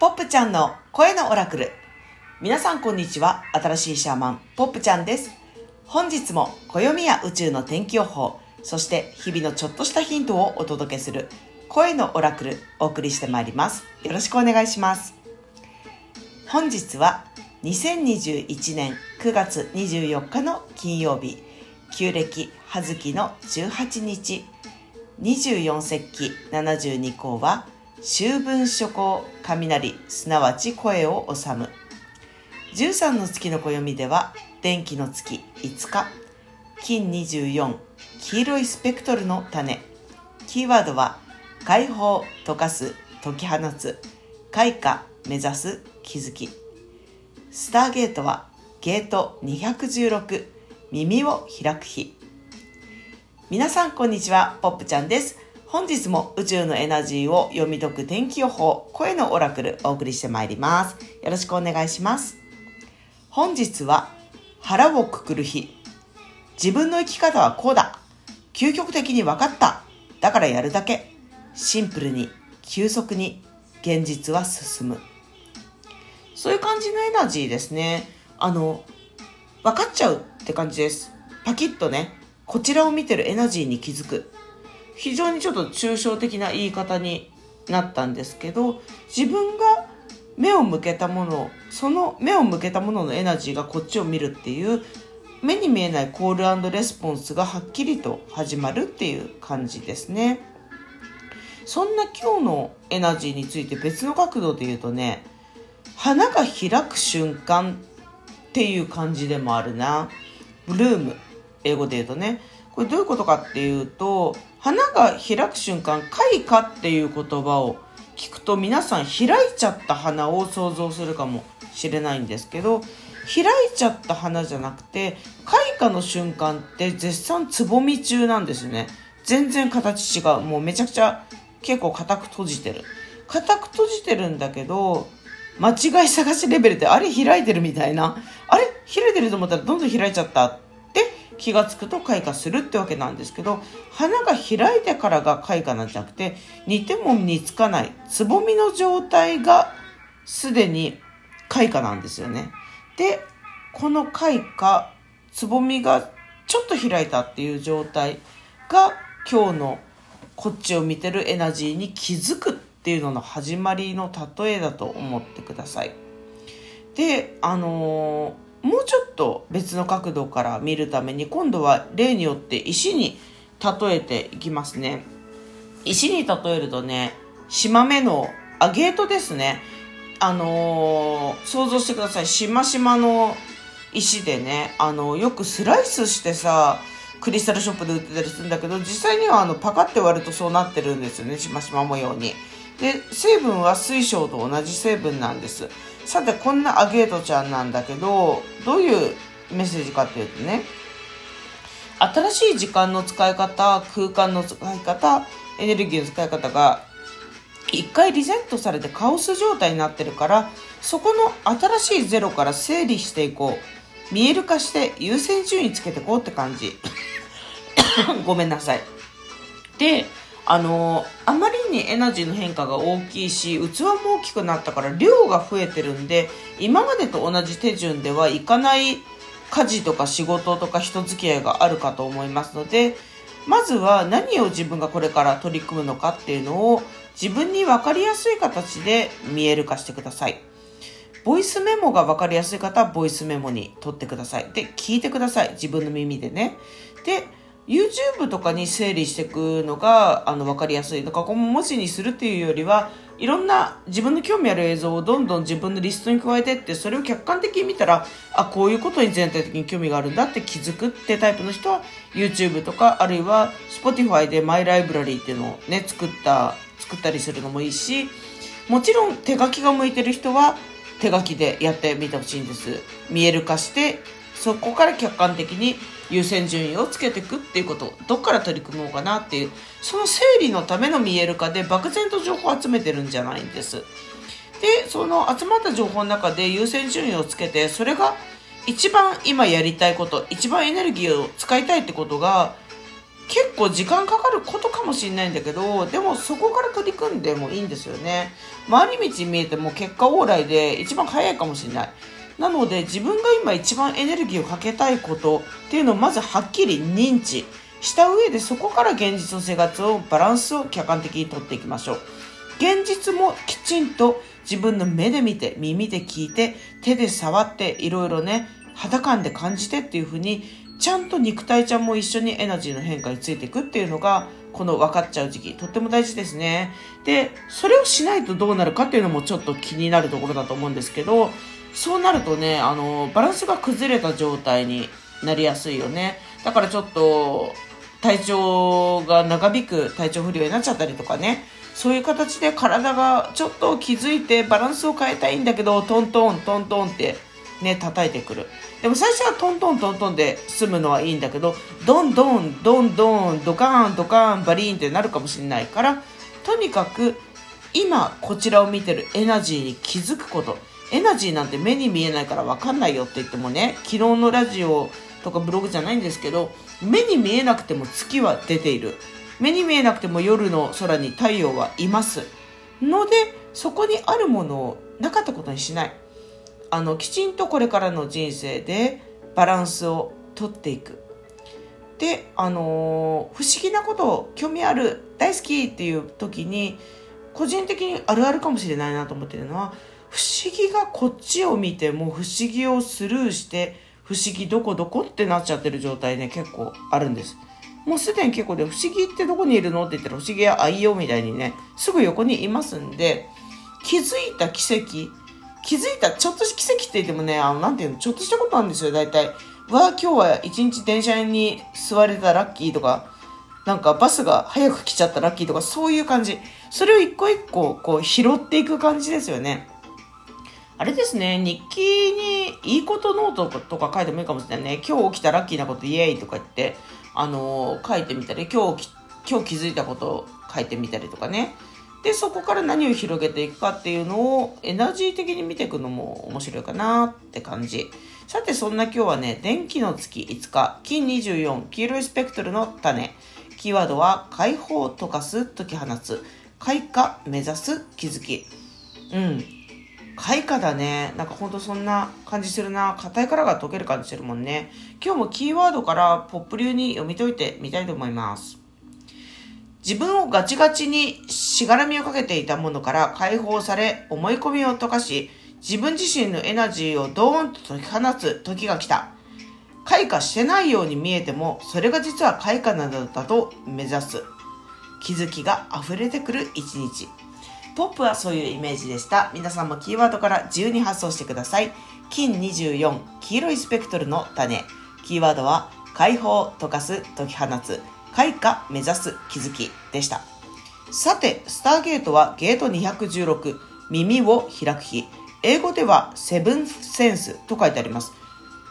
ポップちゃんの声のオラクル。皆さんこんにちは。新しいシャーマン、ポップちゃんです。本日も暦や宇宙の天気予報、そして日々のちょっとしたヒントをお届けする声のオラクルお送りしてまいります。よろしくお願いします。本日は2021年9月24日の金曜日、旧暦葉月の18日、24節気72項は秋分初行雷すなわち声を収む。13の月の暦では電気の月5日。金24黄色いスペクトルの種。キーワードは解放溶かす解き放つ。開花目指す気づき。スターゲートはゲート216耳を開く日。皆さんこんにちは。ポップちゃんです。本日も宇宙のエナジーを読み解く天気予報、声のオラクルお送りしてまいります。よろしくお願いします。本日は腹をくくる日。自分の生き方はこうだ。究極的に分かった。だからやるだけ。シンプルに、急速に、現実は進む。そういう感じのエナジーですね。あの、分かっちゃうって感じです。パキッとね、こちらを見てるエナジーに気づく。非常にちょっと抽象的な言い方になったんですけど自分が目を向けたものその目を向けたもののエナジーがこっちを見るっていう目に見えないコールレスポンスがはっきりと始まるっていう感じですね。そんな今日のエナジーについて別の角度で言うとね花が開く瞬間っていう感じでもあるな。ブルーム英語で言うとね。これどういうことかっていうと花が開く瞬間開花っていう言葉を聞くと皆さん開いちゃった花を想像するかもしれないんですけど開いちゃった花じゃなくて開花の瞬間って絶賛つぼみ中なんですね。全然形違う。もうめちゃくちゃ結構硬く閉じてる。硬く閉じてるんだけど間違い探しレベルであれ開いてるみたいな。あれ開いてると思ったらどんどん開いちゃった。気がつくと開花するってわけなんですけど花が開いてからが開花なんじゃなくて似ても似つかないつぼみの状態がすでに開花なんですよね。でこの開花つぼみがちょっと開いたっていう状態が今日のこっちを見てるエナジーに気づくっていうのの始まりの例えだと思ってください。であのーもうちょっと別の角度から見るために今度は例によって石に例えていきますね。石に例えるとね島目のあゲートですね。あのー、想像してください。しましまの石でねあのよくスライスしてさクリスタルショップで売ってたりするんだけど実際にはあのパカって割るとそうなってるんですよね。しましま模様に。で成分は水晶と同じ成分なんです。さてこんなアゲートちゃんなんだけどどういうメッセージかっていうとね新しい時間の使い方空間の使い方エネルギーの使い方が一回リセットされてカオス状態になってるからそこの新しいゼロから整理していこう。見える化して優先順位つけていこうって感じ。ごめんなさい。であのあまりにエナジーの変化が大きいし器も大きくなったから量が増えてるんで今までと同じ手順ではいかない家事とか仕事とか人付き合いがあるかと思いますのでまずは何を自分がこれから取り組むのかっていうのを自分に分かりやすい形で見える化してください。ボイスメモが分かりやすい方はボイスメモに取ってください。で、聞いてください。自分の耳でね。で、YouTube とかに整理していくのがあの分かりやすい。だからこの文字にするっていうよりはいろんな自分の興味ある映像をどんどん自分のリストに加えてってそれを客観的に見たらあこういうことに全体的に興味があるんだって気づくってタイプの人は YouTube とかあるいは Spotify でマイライブラリーっていうのをね作った作ったりするのもいいしもちろん手書きが向いてる人は手書きでやってみてほしいんです見える化してそこから客観的に優先順位をつけていくっていうことどっから取り組もうかなっていうその整理のための見える化で漠然と情報を集めてるんじゃないんです。でその集まった情報の中で優先順位をつけてそれが一番今やりたいこと一番エネルギーを使いたいってことが結構時間かかることかもしれないんだけどでもそこから取り組んでもいいんですよね回り道見えても結果往来で一番早いかもしれないなので自分が今一番エネルギーをかけたいことっていうのをまずはっきり認知した上でそこから現実の生活をバランスを客観的にとっていきましょう現実もきちんと自分の目で見て耳で聞いて手で触っていろいろね肌感で感じてっていう風にちゃんと肉体ちゃんも一緒にエナジーの変化についていくっていうのが、この分かっちゃう時期、とっても大事ですね。で、それをしないとどうなるかっていうのもちょっと気になるところだと思うんですけど、そうなるとね、あの、バランスが崩れた状態になりやすいよね。だからちょっと、体調が長引く体調不良になっちゃったりとかね、そういう形で体がちょっと気づいてバランスを変えたいんだけど、トントン、トントンってね、叩いてくる。でも最初はトントントントンで済むのはいいんだけど、ドンドン、ドンドン、ドカーン、ドカーン、バリーンってなるかもしれないから、とにかく今こちらを見てるエナジーに気づくこと。エナジーなんて目に見えないからわかんないよって言ってもね、昨日のラジオとかブログじゃないんですけど、目に見えなくても月は出ている。目に見えなくても夜の空に太陽はいます。ので、そこにあるものをなかったことにしない。あのきちんとこれからの人生でバランスをとっていく。で、あの不思議なことを興味ある大好きっていう時に個人的にあるあるかもしれないなと思ってるのは不思議がこっちを見てもう不思議をスルーして不思議どこどこってなっちゃってる状態ね結構あるんです。もうすでに結構で不思議ってどこにいるのって言ったら不思議や愛用みたいにねすぐ横にいますんで気づいた奇跡気づいた、ちょっとした奇跡って言ってもね、あの、なんていうの、ちょっとしたことなんですよ、大体。わあ、今日は一日電車に座れたラッキーとか、なんかバスが早く来ちゃったラッキーとか、そういう感じ。それを一個一個、こう、拾っていく感じですよね。あれですね、日記にいいことノートとか書いてもいいかもしれないね。今日起きたラッキーなことイエーイとか言って、あのー、書いてみたり、今日、今日気づいたことを書いてみたりとかね。でそこから何を広げていくかっていうのをエナジー的に見ていくのも面白いかなって感じ。さてそんな今日はね電気の月5日。金24黄色いスペクトルの種。キーワードは解放溶かす解き放つ。開花目指す気づき。うん。開花だねなんかほんとそんな感じするな硬い殻が溶ける感じするもんね今日もキーワードからポップ流に読み解いてみたいと思います自分をガチガチにしがらみをかけていたものから解放され、思い込みを溶かし、自分自身のエナジーをドーンと解き放つ時が来た。開花してないように見えても、それが実は開花なのだと目指す。気づきが溢れてくる一日。ポップはそういうイメージでした。皆さんもキーワードから自由に発想してください。金24、黄色いスペクトルの種。キーワードは解放、溶かす、解き放つ。開花目指す気づきでした。さて、スターゲートはゲート216、耳を開く日。英語ではセブンセンスと書いてあります。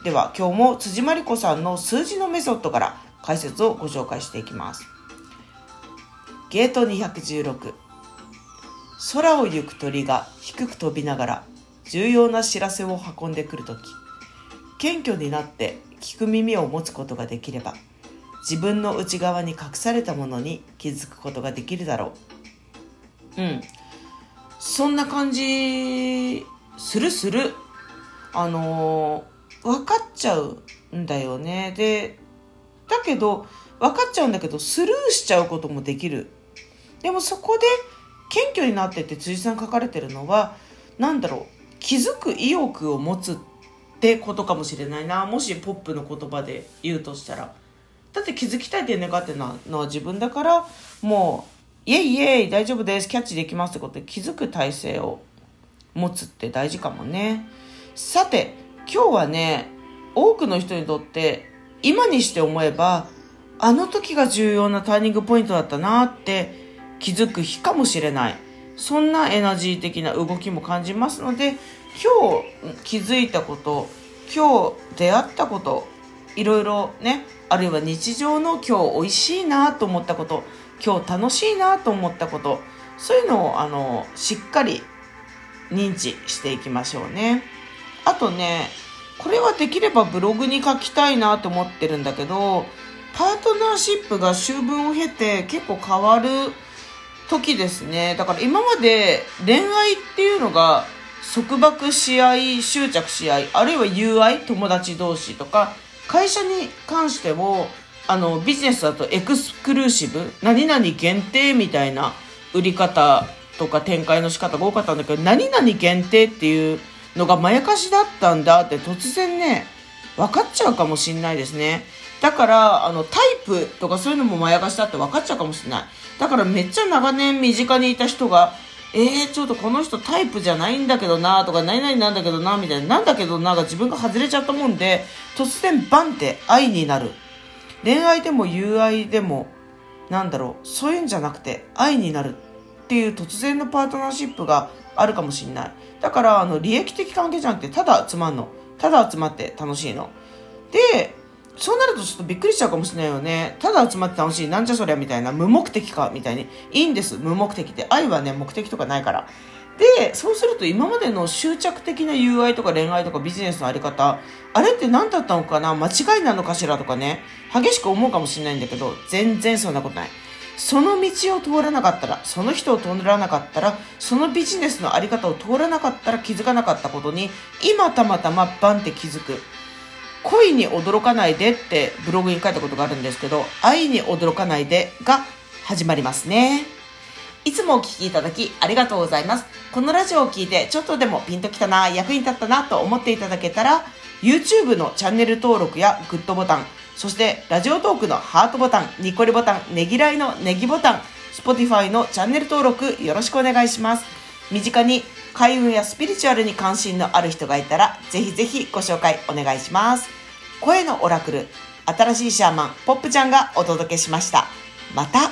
では、今日も辻真理子さんの数字のメソッドから解説をご紹介していきます。ゲート216空を行く鳥が低く飛びながら重要な知らせを運んでくるとき、謙虚になって聞く耳を持つことができれば、自分の内側に隠されたものに気づくことができるだろう。うん。そんな感じ、するする。あのー、分かっちゃうんだよね。で、だけど、分かっちゃうんだけど、スルーしちゃうこともできる。でもそこで、謙虚になってて辻さん書かれてるのは、何だろう、気づく意欲を持つってことかもしれないな。もしポップの言葉で言うとしたら。だって気づきたいって願ってるのは自分だからもうイエイイエイ大丈夫ですキャッチできますってことで気づく体制を持つって大事かもねさて今日はね多くの人にとって今にして思えばあの時が重要なターニングポイントだったなって気づく日かもしれない。そんなエナジー的な動きも感じますので今日気づいたこと今日出会ったこといろいろねあるいは日常の今日美味しいなと思ったこと今日楽しいなと思ったことそういうのをあのしっかり認知していきましょうね。あとねこれはできればブログに書きたいなと思ってるんだけどパートナーシップが秋分を経て結構変わる時ですね。だから今まで恋愛っていうのが束縛し合い、執着し合い、あるいは友愛、友達同士とか、会社に関しても、あの、ビジネスだとエクスクルーシブ、何々限定みたいな売り方とか展開の仕方が多かったんだけど、何々限定っていうのがまやかしだったんだって突然ね、分かっちゃうかもしんないですね。だから、あの、タイプとかそういうのもまやかしだって分かっちゃうかもしれない。だからめっちゃ長年身近にいた人が、えー、ちょっとこの人タイプじゃないんだけどなとか、何々なんだけどなみたいな、なんだけどなが自分が外れちゃったもんで、突然バンって愛になる。恋愛でも友愛でも、なんだろう、そういうんじゃなくて愛になるっていう突然のパートナーシップがあるかもしれない。だから、あの、利益的関係じゃなくて、ただ集まんの。ただ集まって楽しいの。で、そうなるとちょっとびっくりしちゃうかもしれないよね。ただ集まって楽しい。なんじゃそりゃみたいな。無目的かみたいに。いいんです。無目的って。愛はね、目的とかないから。で、そうすると今までの執着的な友愛とか恋愛とかビジネスのあり方、あれって何だったのかな？間違いなのかしらとかね、激しく思うかもしれないんだけど、全然そんなことない。その道を通らなかったら、その人を通らなかったら、そのビジネスのあり方を通らなかったら気づかなかったことに、今たまたまバンって気づく。恋に驚かないでってブログに書いたことがあるんですけど、愛に驚かないでが始まりますね。いつもお聞きいただきありがとうございます。このラジオを聞いてちょっとでもピンときたな、役に立ったなと思っていただけたら、YouTube のチャンネル登録やグッドボタン、そしてラジオトークのハートボタン、ニコリボタン、ねぎらいのネギボタン、Spotify のチャンネル登録よろしくお願いします。身近に開運やスピリチュアルに関心のある人がいたら、ぜひぜひご紹介お願いします。声のオラクル、新しいシャーマン、ポップちゃんがお届けしました。また